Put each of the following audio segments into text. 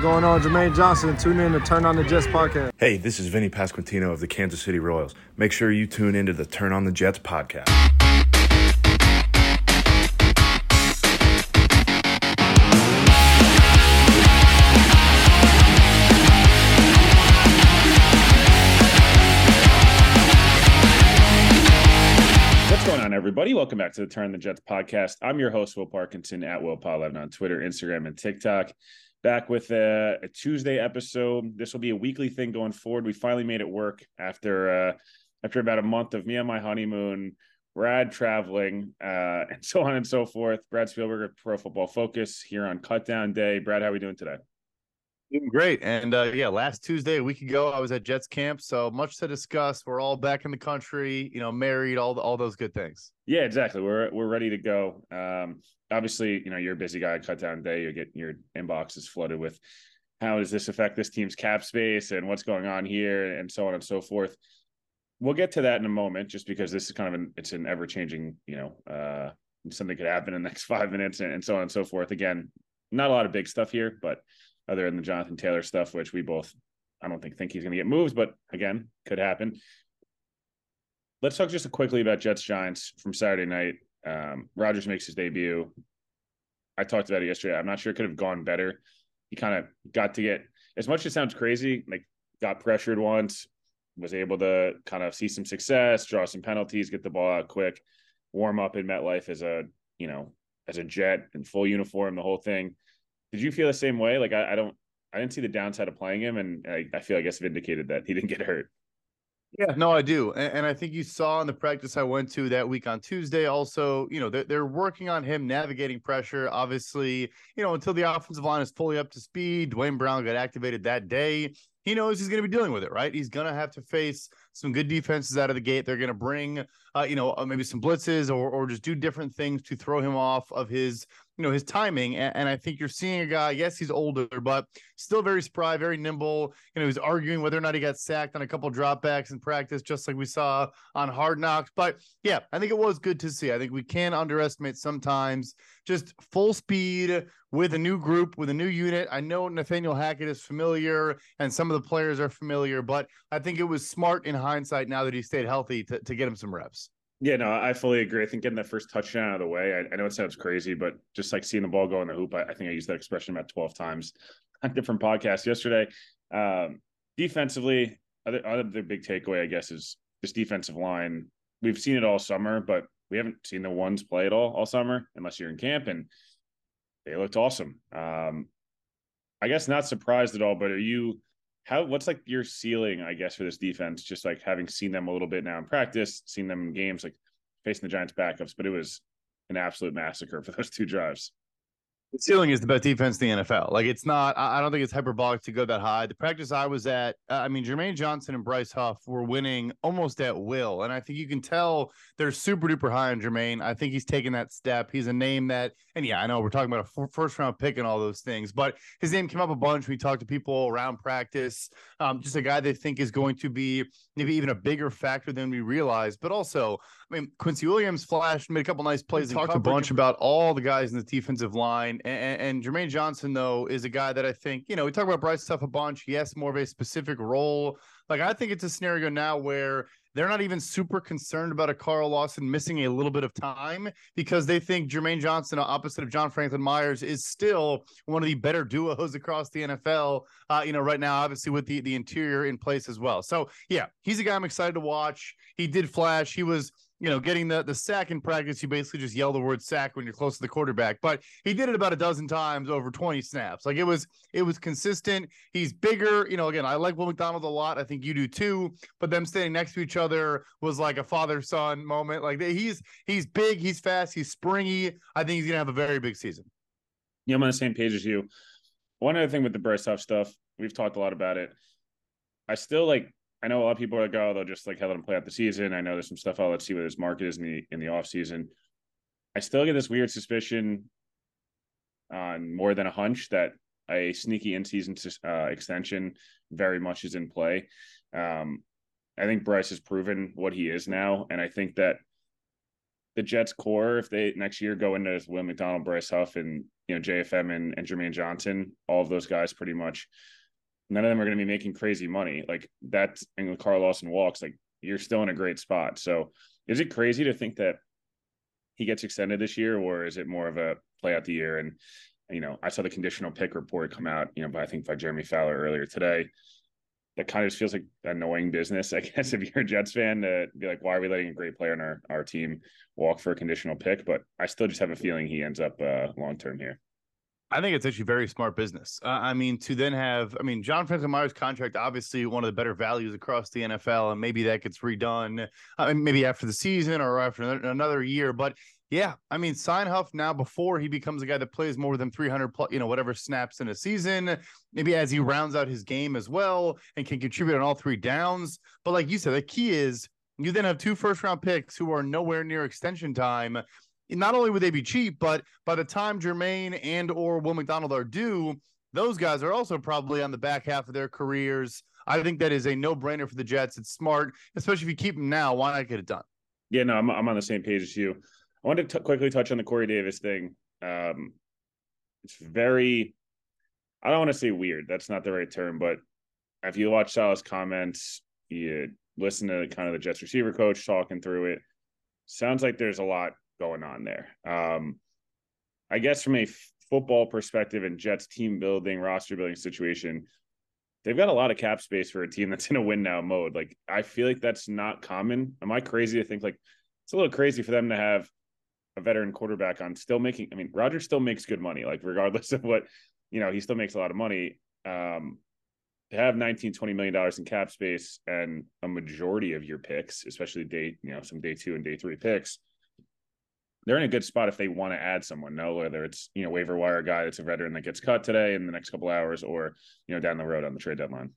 What's going on, Jermaine Johnson? Tune in to Turn on the Jets podcast. Hey, this is Vinny Pasquantino of the Kansas City Royals. Make sure you tune into the Turn on the Jets podcast. What's going on, everybody? Welcome back to the Turn the Jets podcast. I'm your host, Will Parkinson at Will Paul11 on Twitter, Instagram, and TikTok. Back with a, a, Tuesday episode. This will be a weekly thing going forward. We finally made it work after uh, after about a month of me on my honeymoon, Brad traveling, uh, and so on and so forth. Brad Spielberger Pro Football Focus here on Cutdown Day. Brad, how are we doing today? Doing great. And uh, yeah, last Tuesday, a week ago, I was at Jets camp. So much to discuss. We're all back in the country, you know, married, all all those good things. Yeah, exactly. We're we're ready to go. Um, obviously, you know, you're a busy guy. Cut down day, you get your inbox is flooded with how does this affect this team's cap space and what's going on here and so on and so forth. We'll get to that in a moment, just because this is kind of an it's an ever changing, you know, uh, something could happen in the next five minutes and, and so on and so forth. Again, not a lot of big stuff here, but other than the Jonathan Taylor stuff, which we both, I don't think think he's going to get moved, but again, could happen. Let's talk just quickly about Jets Giants from Saturday night. Um, Rodgers makes his debut. I talked about it yesterday. I'm not sure it could have gone better. He kind of got to get as much as it sounds crazy, like got pressured once, was able to kind of see some success, draw some penalties, get the ball out quick, warm up in MetLife as a you know as a jet in full uniform, the whole thing. Did you feel the same way? Like I, I don't, I didn't see the downside of playing him, and I, I, feel I guess vindicated that he didn't get hurt. Yeah, no, I do, and, and, I think you saw in the practice I went to that week on Tuesday. Also, you know, they're, they're working on him navigating pressure. Obviously, you know, until the offensive line is fully up to speed. Duane Brown got activated that day he knows he's going to be dealing with it, right? He's going to have to face some good defenses out of the gate. They're going to bring, uh, you know, uh, maybe some blitzes or or just do different things to throw him off of his, you know, his timing. And, and I think you're seeing a guy. Yes, he's older, but still very spry, very nimble. You know, he's arguing whether or not he got sacked on a couple dropbacks in practice, just like we saw on Hard Knocks. But yeah, I think it was good to see. I think we can underestimate sometimes just full speed with a new group, with a new unit. I know Nathaniel Hackett is familiar and some of the players are familiar, but I think it was smart in hindsight now that he stayed healthy to, to get him some reps. Yeah, no, I fully agree. I think getting that first touchdown out of the way, I, I know it sounds crazy, but just like seeing the ball go in the hoop, I, I think I used that expression about 12 times on different podcasts yesterday. Um, defensively, other, other big takeaway, I guess, is this defensive line. We've seen it all summer, but we haven't seen the ones play at all all summer unless you're in camp, and they looked awesome. Um, I guess not surprised at all, but are you? How what's like your ceiling? I guess for this defense, just like having seen them a little bit now in practice, seen them in games, like facing the Giants backups, but it was an absolute massacre for those two drives. The ceiling is the best defense in the NFL. Like it's not. I don't think it's hyperbolic to go that high. The practice I was at, I mean, Jermaine Johnson and Bryce Huff were winning almost at will, and I think you can tell they're super duper high on Jermaine. I think he's taken that step. He's a name that, and yeah, I know we're talking about a first round pick and all those things, but his name came up a bunch. We talked to people around practice. Um, just a guy they think is going to be maybe even a bigger factor than we realize. But also, I mean, Quincy Williams flashed, made a couple nice plays. We talked a bunch about all the guys in the defensive line and, and, Jermaine Johnson, though, is a guy that I think, you know, we talk about Bryce stuff a bunch. Yes, more of a specific role. Like, I think it's a scenario now where they're not even super concerned about a Carl Lawson missing a little bit of time because they think Jermaine Johnson, opposite of John Franklin Myers, is still one of the better duos across the NFL. Uh, you know, right now, obviously with the the interior in place as well. So yeah, he's a guy I'm excited to watch. He did flash. He was you know, getting the the sack in practice, you basically just yell the word sack when you're close to the quarterback. But he did it about a dozen times over 20 snaps. Like it was it was consistent. He's bigger. You know, again, I like Will McDonald a lot. I think you do too. But them standing next to each other was like a father son moment. Like he's he's big, he's fast, he's springy. I think he's gonna have a very big season. Yeah, I'm on the same page as you. One other thing with the Bryce Huff stuff, we've talked a lot about it. I still like I know a lot of people are like, oh, they'll just like let him play out the season. I know there's some stuff. Oh, let's see what his market is in the in the off season. I still get this weird suspicion on more than a hunch that a sneaky in season uh, extension very much is in play. Um, I think Bryce has proven what he is now, and I think that the Jets core, if they next year go into Will McDonald, Bryce Huff, and you know JFM and, and Jermaine Johnson, all of those guys pretty much none of them are going to be making crazy money. Like that, and Carl Lawson walks, like you're still in a great spot. So is it crazy to think that he gets extended this year, or is it more of a play out the year? And you know, I saw the conditional pick report come out, you know, by I think by Jeremy Fowler earlier today. That kind of just feels like annoying business, I guess, if you're a Jets fan to be like, why are we letting a great player on our, our team walk for a conditional pick? But I still just have a feeling he ends up uh, long term here. I think it's actually very smart business. Uh, I mean, to then have, I mean, John Franklin Myers' contract, obviously one of the better values across the NFL, and maybe that gets redone, maybe after the season or after another year. But yeah, I mean, sign Huff now before he becomes a guy that plays more than 300, plus, you know, whatever snaps in a season. Maybe as he rounds out his game as well and can contribute on all three downs. But like you said, the key is you then have two first round picks who are nowhere near extension time not only would they be cheap, but by the time Jermaine and or Will McDonald are due, those guys are also probably on the back half of their careers. I think that is a no brainer for the Jets. It's smart, especially if you keep them now. Why not get it done? Yeah, no, I'm, I'm on the same page as you. I wanted to t- quickly touch on the Corey Davis thing. Um, it's very, I don't want to say weird. That's not the right term, but if you watch Saleh's comments, you listen to kind of the Jets receiver coach talking through it. Sounds like there's a lot going on there. Um, I guess from a f- football perspective and Jets team building, roster building situation, they've got a lot of cap space for a team that's in a win now mode. Like I feel like that's not common. Am I crazy to think like it's a little crazy for them to have a veteran quarterback on still making? I mean, Rodgers still makes good money, like regardless of what you know, he still makes a lot of money. Um, to have 19 20 million dollars in cap space and a majority of your picks especially day you know some day two and day three picks they're in a good spot if they want to add someone. No, whether it's you know waiver wire guy that's a veteran that gets cut today in the next couple hours, or you know down the road on the trade deadline.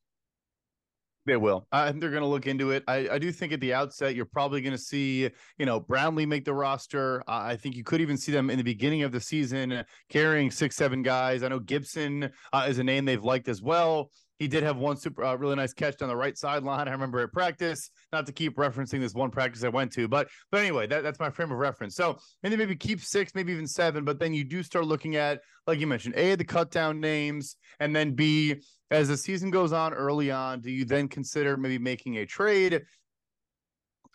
They will. I think they're going to look into it. I, I do think at the outset you're probably going to see, you know, Brownlee make the roster. Uh, I think you could even see them in the beginning of the season carrying six, seven guys. I know Gibson uh, is a name they've liked as well. He did have one super uh, really nice catch down the right sideline. I remember at practice, not to keep referencing this one practice I went to, but but anyway, that, that's my frame of reference. So and maybe keep six, maybe even seven, but then you do start looking at, like you mentioned, A, the cut down names, and then B, as the season goes on early on, do you then consider maybe making a trade?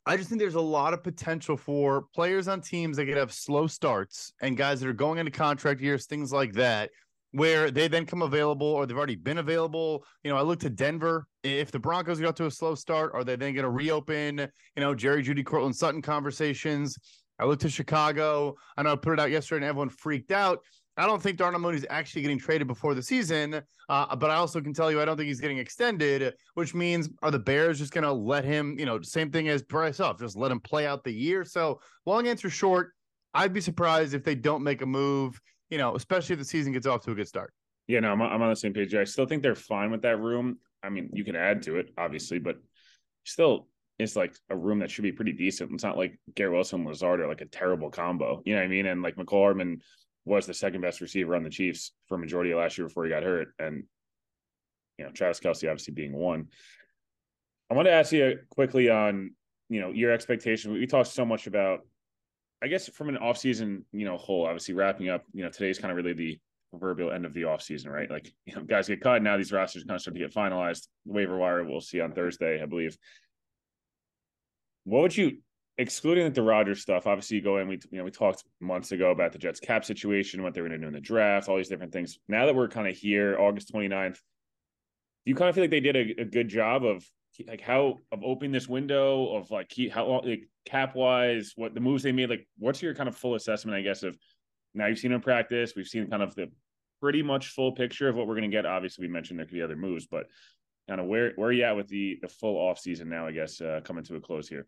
I just think there's a lot of potential for players on teams that could have slow starts and guys that are going into contract years, things like that, where they then come available or they've already been available. You know, I look to Denver. If the Broncos got to a slow start, are they then going to reopen, you know, Jerry Jeudy, Courtland Sutton conversations? I look to Chicago. I know I put it out yesterday and everyone freaked out. I don't think Darnell Mooney is actually getting traded before the season, uh, but I also can tell you I don't think he's getting extended, which means are the Bears just going to let him, you know, same thing as Bryce Huff, just let him play out the year? So, long answer short, I'd be surprised if they don't make a move you know, especially if the season gets off to a good start. Yeah, no, I'm, I'm on the same page. I still think they're fine with that room. I mean, you can add to it, obviously, but still, it's like a room that should be pretty decent. It's not like Garrett Wilson Lazard are like a terrible combo. You know what I mean? And like Mecole Hardman was the second best receiver on the Chiefs for majority of last year before he got hurt. And, you know, Travis Kelce obviously being one. I want to ask you quickly on, you know, your expectation. We talked so much about I guess from an offseason, you know, whole, obviously wrapping up, you know, today's kind of really the proverbial end of the offseason, right? Like, you know, guys get cut. Now these rosters kind of start to get finalized. waiver wire, we'll see on Thursday, I believe. what would you excluding the Rodgers stuff? Obviously, you go in. We you know we talked months ago about the Jets cap situation, what they were going to do in the draft, all these different things. Now that we're kind of here, August 29th, do you kind of feel like they did a, a good job of like how of opening this window of like keep, how like cap wise, what the moves they made? Like, what's your kind of full assessment? I guess of now you've seen them practice. We've seen kind of the pretty much full picture of what we're going to get. Obviously, we mentioned there could be other moves, but kind of where where are you at with the the full off season now? I guess uh, coming to a close here.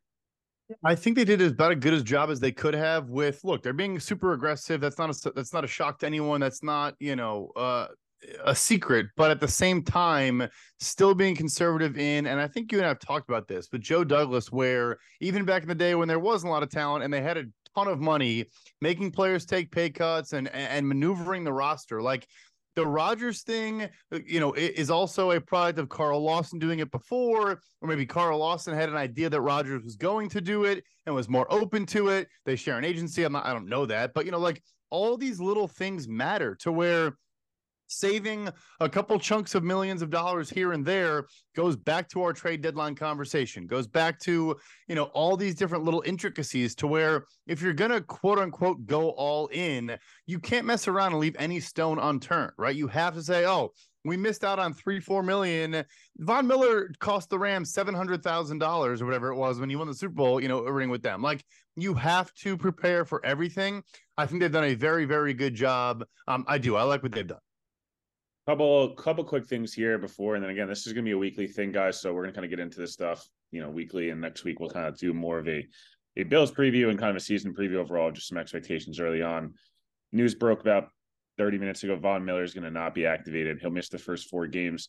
I think they did as about as good a job as they could have. With look, they're being super aggressive. That's not a that's not a shock to anyone. That's not you know uh, a secret, but at the same time, still being conservative in. And I think you and I have talked about this, but Joe Douglas, where even back in the day when there wasn't a lot of talent and they had a ton of money, making players take pay cuts and and maneuvering the roster, like the Rodgers thing, uh, you know, is also a product of Carl Lawson doing it before, or maybe Carl Lawson had an idea that Rodgers was going to do it and was more open to it. They share an agency. I'm not, I don't know that, but you know, like all these little things matter to where saving a couple chunks of millions of dollars here and there goes back to our trade deadline conversation goes back to you know all these different little intricacies to where if you're going to quote unquote go all in you can't mess around and leave any stone unturned right you have to say oh we missed out on three, four million. Von Miller cost the Rams seven hundred thousand dollars or whatever it was when he won the Super Bowl. You know, a ring with them. Like you have to prepare for everything. I think they've done a very, very good job. Um, I do. I like what they've done. Couple couple quick things here before, and then again, this is going to be a weekly thing, guys. So we're going to kind of get into this stuff, you know, weekly, and next week we'll kind of do more of a a Bills preview and kind of a season preview overall, just some expectations early on. News broke about 30 minutes ago. Von Miller is going to not be activated. He'll miss the first four games.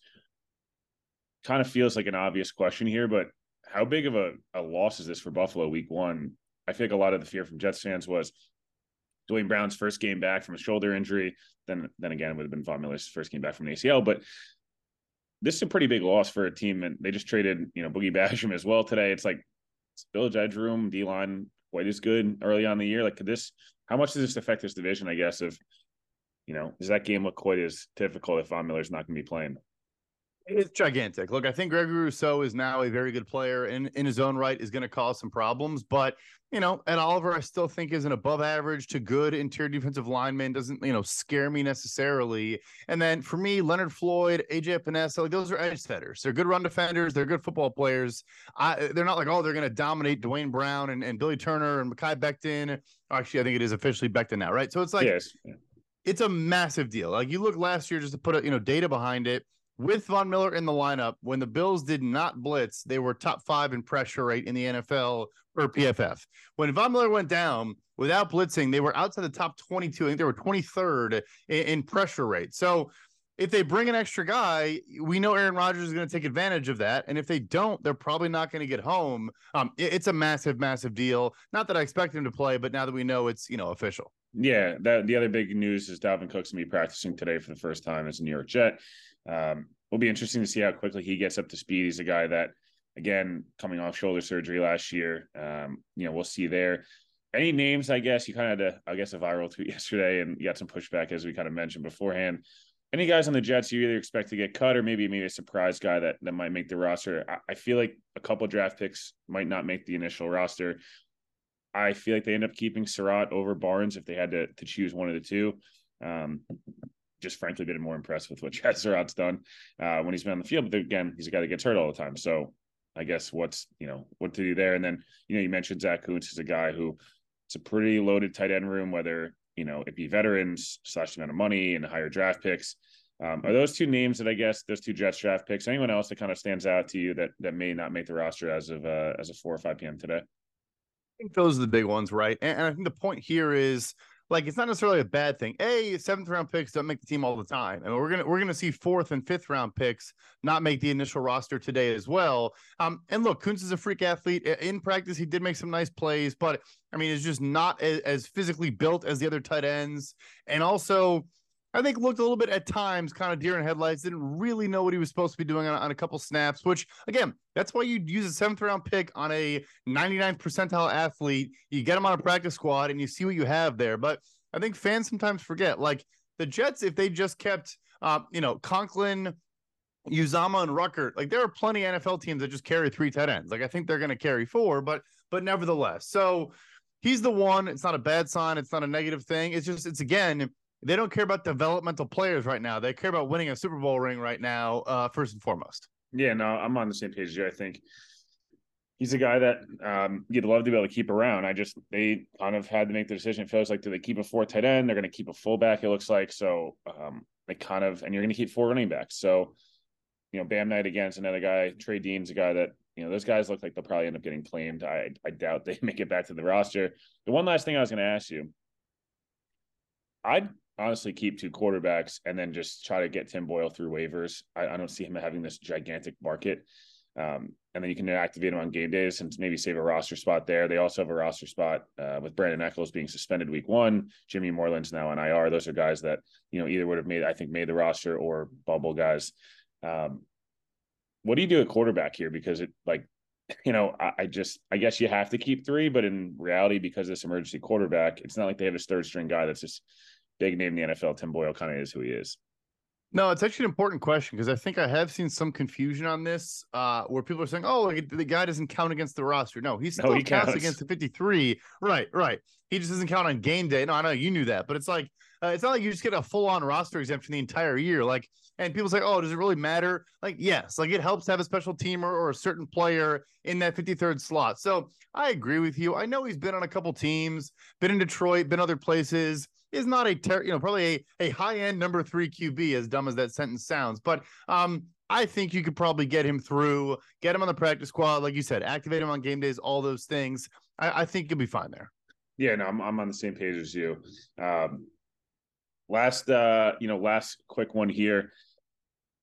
Kind of feels like an obvious question here, but how big of a, a loss is this for Buffalo week one? I think a lot of the fear from Jets fans was Duane Brown's first game back from a shoulder injury. Then, then again, it would have been Von Miller's first game back from an ACL. But this is a pretty big loss for a team, and they just traded, you know, Boogie Basham as well today. It's like it's edge room, D line quite as good early on the year. Like, could this? How much does this affect this division? I guess if you know, does that game look quite as difficult if Von Miller's not going to be playing? It's gigantic. Look, I think Gregory Rousseau is now a very good player and in his own right is going to cause some problems. But, you know, Ed Oliver, I still think is an above average to good interior defensive lineman. Doesn't, you know, scare me necessarily. And then for me, Leonard Floyd, AJ Epenesa, like those are edge setters. They're good run defenders. They're good football players. I, they're not like, oh, they're going to dominate Duane Brown and, and Billy Turner and Mekhi Becton. Actually, I think it is officially Becton now, right? So it's like, yes. it's a massive deal. Like you look last year, just to put a, you know, data behind it with Von Miller in the lineup, when the Bills did not blitz, they were top five in pressure rate in the NFL or PFF. When Von Miller went down without blitzing, they were outside the top 22. I think they were 23rd in, in pressure rate. So if they bring an extra guy, we know Aaron Rodgers is going to take advantage of that. And if they don't, they're probably not going to get home. Um, it, it's a massive, massive deal. Not that I expect him to play, but now that we know it's you know official. Yeah, that the other big news is Dalvin Cook's gonna be practicing today for the first time as a New York Jet. Um, will be interesting to see how quickly he gets up to speed. He's a guy that, again, coming off shoulder surgery last year. Um, you know, we'll see there. Any names? I guess you kind of had, a, I guess, a viral tweet yesterday, and you got some pushback as we kind of mentioned beforehand. Any guys on the Jets you either expect to get cut or maybe maybe a surprise guy that that might make the roster? I, I feel like a couple draft picks might not make the initial roster. I feel like they end up keeping Surratt over Barnes if they had to to choose one of the two. Um, just frankly been more impressed with what Chazz Surratt's done uh, when he's been on the field. But again, he's a guy that gets hurt all the time. So I guess what's you know what to do there. And then you know you mentioned Zach Kuntz is a guy who it's a pretty loaded tight end room. Whether you know it be veterans slash amount of money and higher draft picks. Um, are those two names that I guess those two Jets draft picks? Anyone else that kind of stands out to you that that may not make the roster as of uh, as of four or five p.m. today? I think those are the big ones, right? And, and I think the point here is like it's not necessarily a bad thing. A seventh round picks don't make the team all the time, and we're gonna we're gonna see fourth and fifth round picks not make the initial roster today as well. Um, and look, Kuntz is a freak athlete. In practice, he did make some nice plays, but I mean, it's just not as, as physically built as the other tight ends, and also I think looked a little bit at times kind of deer in headlights. Didn't really know what he was supposed to be doing on, on a couple snaps. Which again, that's why you use a seventh round pick on a 99th percentile athlete. You get him on a practice squad and you see what you have there. But I think fans sometimes forget, like the Jets, if they just kept, uh, you know, Conklin, Uzomah and Ruckert, like there are plenty of NFL teams that just carry three tight ends. Like I think they're going to carry four, but but nevertheless, so he's the one. It's not a bad sign. It's not a negative thing. It's just it's again they don't care about developmental players right now. They care about winning a Super Bowl ring right now, uh, first and foremost. Yeah, no, I'm on the same page as you. I think he's a guy that um, you'd love to be able to keep around. I just they kind of had to make the decision. It feels like do they keep a four tight end? They're going to keep a fullback. It looks like so. Um, they kind of and you're going to keep four running backs. So you know, Bam Knight against another guy. Trey Dean's a guy that you know those guys look like they'll probably end up getting claimed. I I doubt they make it back to the roster. The one last thing I was going to ask you, I'd honestly keep two quarterbacks and then just try to get Tim Boyle through waivers. I, I don't see him having this gigantic market. Um, and then you can activate him on game days and maybe save a roster spot there. They also have a roster spot uh, with Brandon Echols being suspended week one. Jimmy Moreland's now on IR. Those are guys that you know either would have made I think made the roster or bubble guys. Um, what do you do at quarterback here? Because it like, you know, I, I, just I guess you have to keep three, but in reality, because this emergency quarterback, it's not like they have a third string guy that's just big name in the NFL. Tim Boyle kind of is who he is. No, it's actually an important question because I think I have seen some confusion on this, uh, where people are saying, "Oh, like, the guy doesn't count against the roster." No, he still no, he counts, against the fifty-three. Right, right. He just doesn't count on game day. No, I know you knew that, but it's like uh, it's not like you just get a full-on roster exemption the entire year. Like, and people say, "Oh, does it really matter?" Like, yes, like it helps to have a special teamer or a certain player in that fifty-third slot. So I agree with you. I know he's been on a couple teams, been in Detroit, been other places is not a ter- you know probably a, a high end number three QB as dumb as that sentence sounds, but um I think you could probably get him through, get him on the practice squad, like you said, activate him on game days, all those things. I, I think you'll be fine there. Yeah, no, I'm I'm on the same page as you. Um, last uh, you know, last quick one here.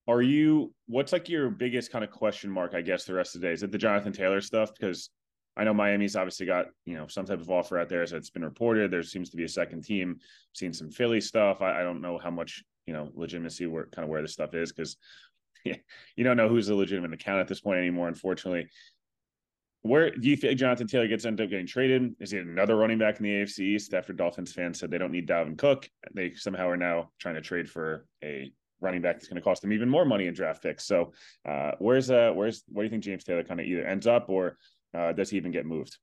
Are you what's like your biggest kind of question mark, I guess, the rest of the day? Is it the Jonathan Taylor stuff? Because I know Miami's obviously got you know some type of offer out there as it's been reported. There seems to be a second team. seen some Philly stuff. I, I, don't know how much you know legitimacy where kind of where this stuff is because you don't know who's a legitimate account at this point anymore. Unfortunately, where do you think Jonathan Taylor gets ended up getting traded? Is he another running back in the AFC East after Dolphins fans said they don't need Dalvin Cook? They somehow are now trying to trade for a running back that's going to cost them even more money in draft picks. So, uh, where's uh, where's where do you think James Taylor kind of either ends up or uh, does he even get moved?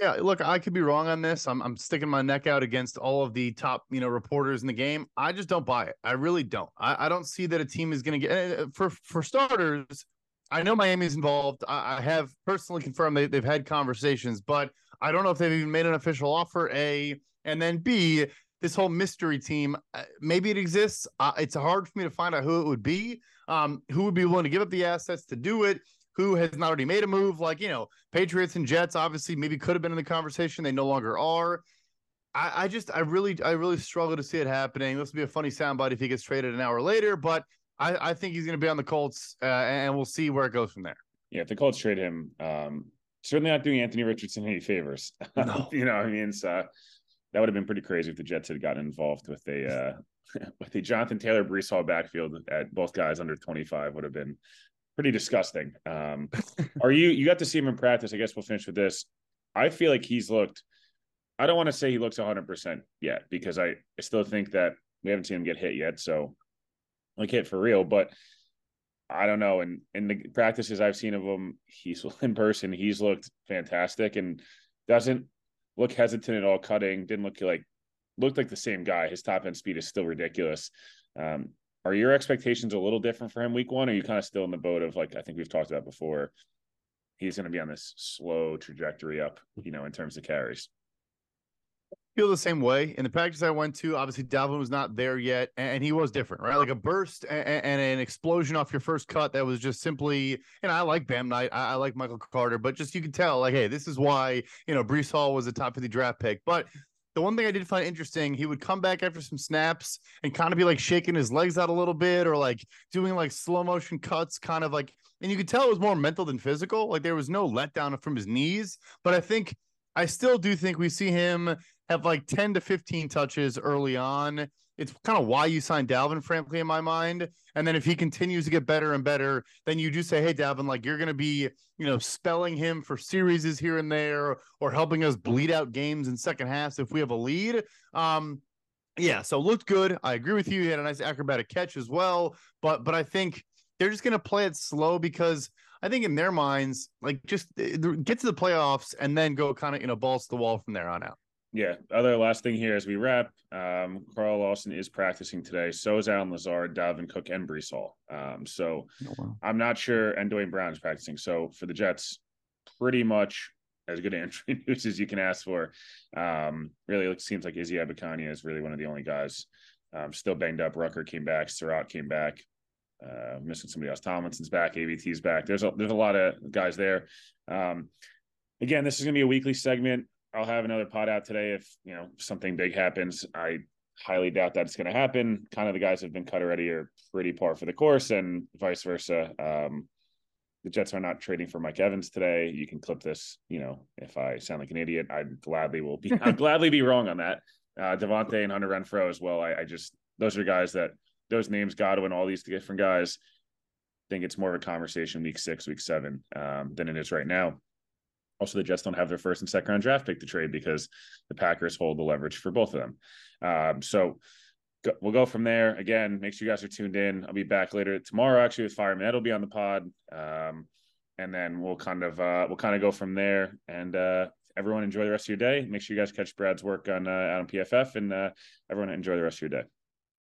Yeah, look, I could be wrong on this. I'm I'm sticking my neck out against all of the top, you know, reporters in the game. I just don't buy it. I really don't. I, I don't see that a team is going to get uh, for for starters. I know Miami's involved. I, I have personally confirmed they, they've had conversations, but I don't know if they've even made an official offer. A and then B, this whole mystery team. Uh, maybe it exists. Uh, it's hard for me to find out who it would be. Um, who would be willing to give up the assets to do it? Who has not already made a move. Like, you know, Patriots and Jets obviously maybe could have been in the conversation. They no longer are. I, I just, I really, I really struggle to see it happening. This will be a funny soundbite if he gets traded an hour later, but I, I think he's going to be on the Colts, uh, and we'll see where it goes from there. Yeah, if the Colts trade him, um, certainly not doing Anthony Richardson any favors. No. you know, I mean, uh, that would have been pretty crazy if the Jets had gotten involved with a uh, with the Jonathan Taylor Breece Hall backfield at both guys under 25 would have been pretty disgusting. Um, are you you got to see him in practice? I guess we'll finish with this. I feel like he's looked. I don't want to say he looks 100 percent yet because I, I still think that we haven't seen him get hit yet. So like hit for real, but I don't know. And in the practices I've seen of him, he's in person. He's looked fantastic and doesn't look hesitant at all. Cutting didn't look like looked like the same guy. His top end speed is still ridiculous. Um, are your expectations a little different for him week one? Or are you kind of still in the boat of like I think we've talked about before? He's going to be on this slow trajectory up, you know, in terms of carries. Feel the same way in the practice I went to. Obviously, Dalvin was not there yet, and he was different, right? Like a burst and, and an explosion off your first cut that was just simply. And I like Bam Knight, I, I like Michael Carter, but just you could tell, like, hey, this is why you know Breece Hall was a top fifty draft pick. But the one thing I did find interesting, he would come back after some snaps and kind of be like shaking his legs out a little bit or like doing like slow motion cuts, kind of like, and you could tell it was more mental than physical. Like there was no letdown from his knees. But I think, I still do think we see him have like 10 to 15 touches early on it's kind of why you signed Dalvin, frankly, in my mind. And then if he continues to get better and better, then you do say, hey, Dalvin, like you're going to be, you know, spelling him for series here and there or helping us bleed out games in second halves if we have a lead. Um, yeah, so looked good. I agree with you. He had a nice acrobatic catch as well. But but I think they're just going to play it slow because I think in their minds, like just eh, get to the playoffs and then go kind of you know balls to the wall from there on out. Yeah. Other last thing here as we wrap, um, Carl Lawson is practicing today. So is Allen Lazard, Dalvin Cook, and Breece Hall. Um, so oh, wow. I'm not sure. And Duane Brown is practicing. So for the Jets, pretty much as good injury news as you can ask for. Um, really, it seems like Izzy Abanikanda is really one of the only guys um, still banged up. Ruckert came back. Surratt came back. Uh, missing somebody else. Tomlinson's back. ABT's back. There's a there's a lot of guys there. Um, again, this is going to be a weekly segment. I'll have another pot out today if you know something big happens. I highly doubt that it's going to happen. Kind of the guys have been cut already are pretty par for the course, and vice versa. Um, the Jets are not trading for Mike Evans today. You can clip this. You know, if I sound like an idiot, I gladly will be. I'll gladly be wrong on that. Uh, Davante and Hunter Renfrow as well. I, I just those are guys that those names Godwin, all these different guys. I think it's more of a conversation week six, week seven um, than it is right now. Also, the Jets don't have their first and second round draft pick to trade because the Packers hold the leverage for both of them. Um, so go, we'll go from there. Again, make sure you guys are tuned in. I'll be back later tomorrow, actually, with Fireman. Will be on the pod. Um, and then we'll kind of uh, we'll kind of go from there. And uh, everyone enjoy the rest of your day. Make sure you guys catch Brad's work on uh, on PFF, and uh, everyone enjoy the rest of your day.